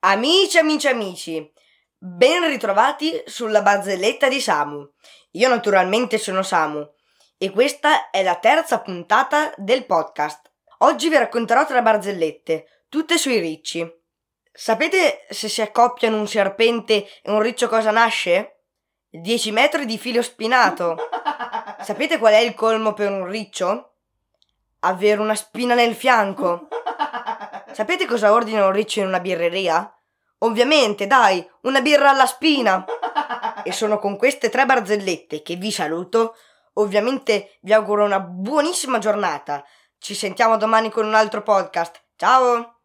Amici, amici, amici, ben ritrovati sulla barzelletta di Samu. Io naturalmente sono Samu e questa è la terza puntata del podcast. Oggi vi racconterò tre barzellette, tutte sui ricci. Sapete se si accoppiano un serpente e un riccio cosa nasce? 10 metri di filo spinato. Sapete qual è il colmo per un riccio? Avere una spina nel fianco. Sapete cosa ordina un riccio in una birreria? Ovviamente, dai, una birra alla spina. E sono con queste tre barzellette che vi saluto. Ovviamente vi auguro una buonissima giornata. Ci sentiamo domani con un altro podcast. Ciao!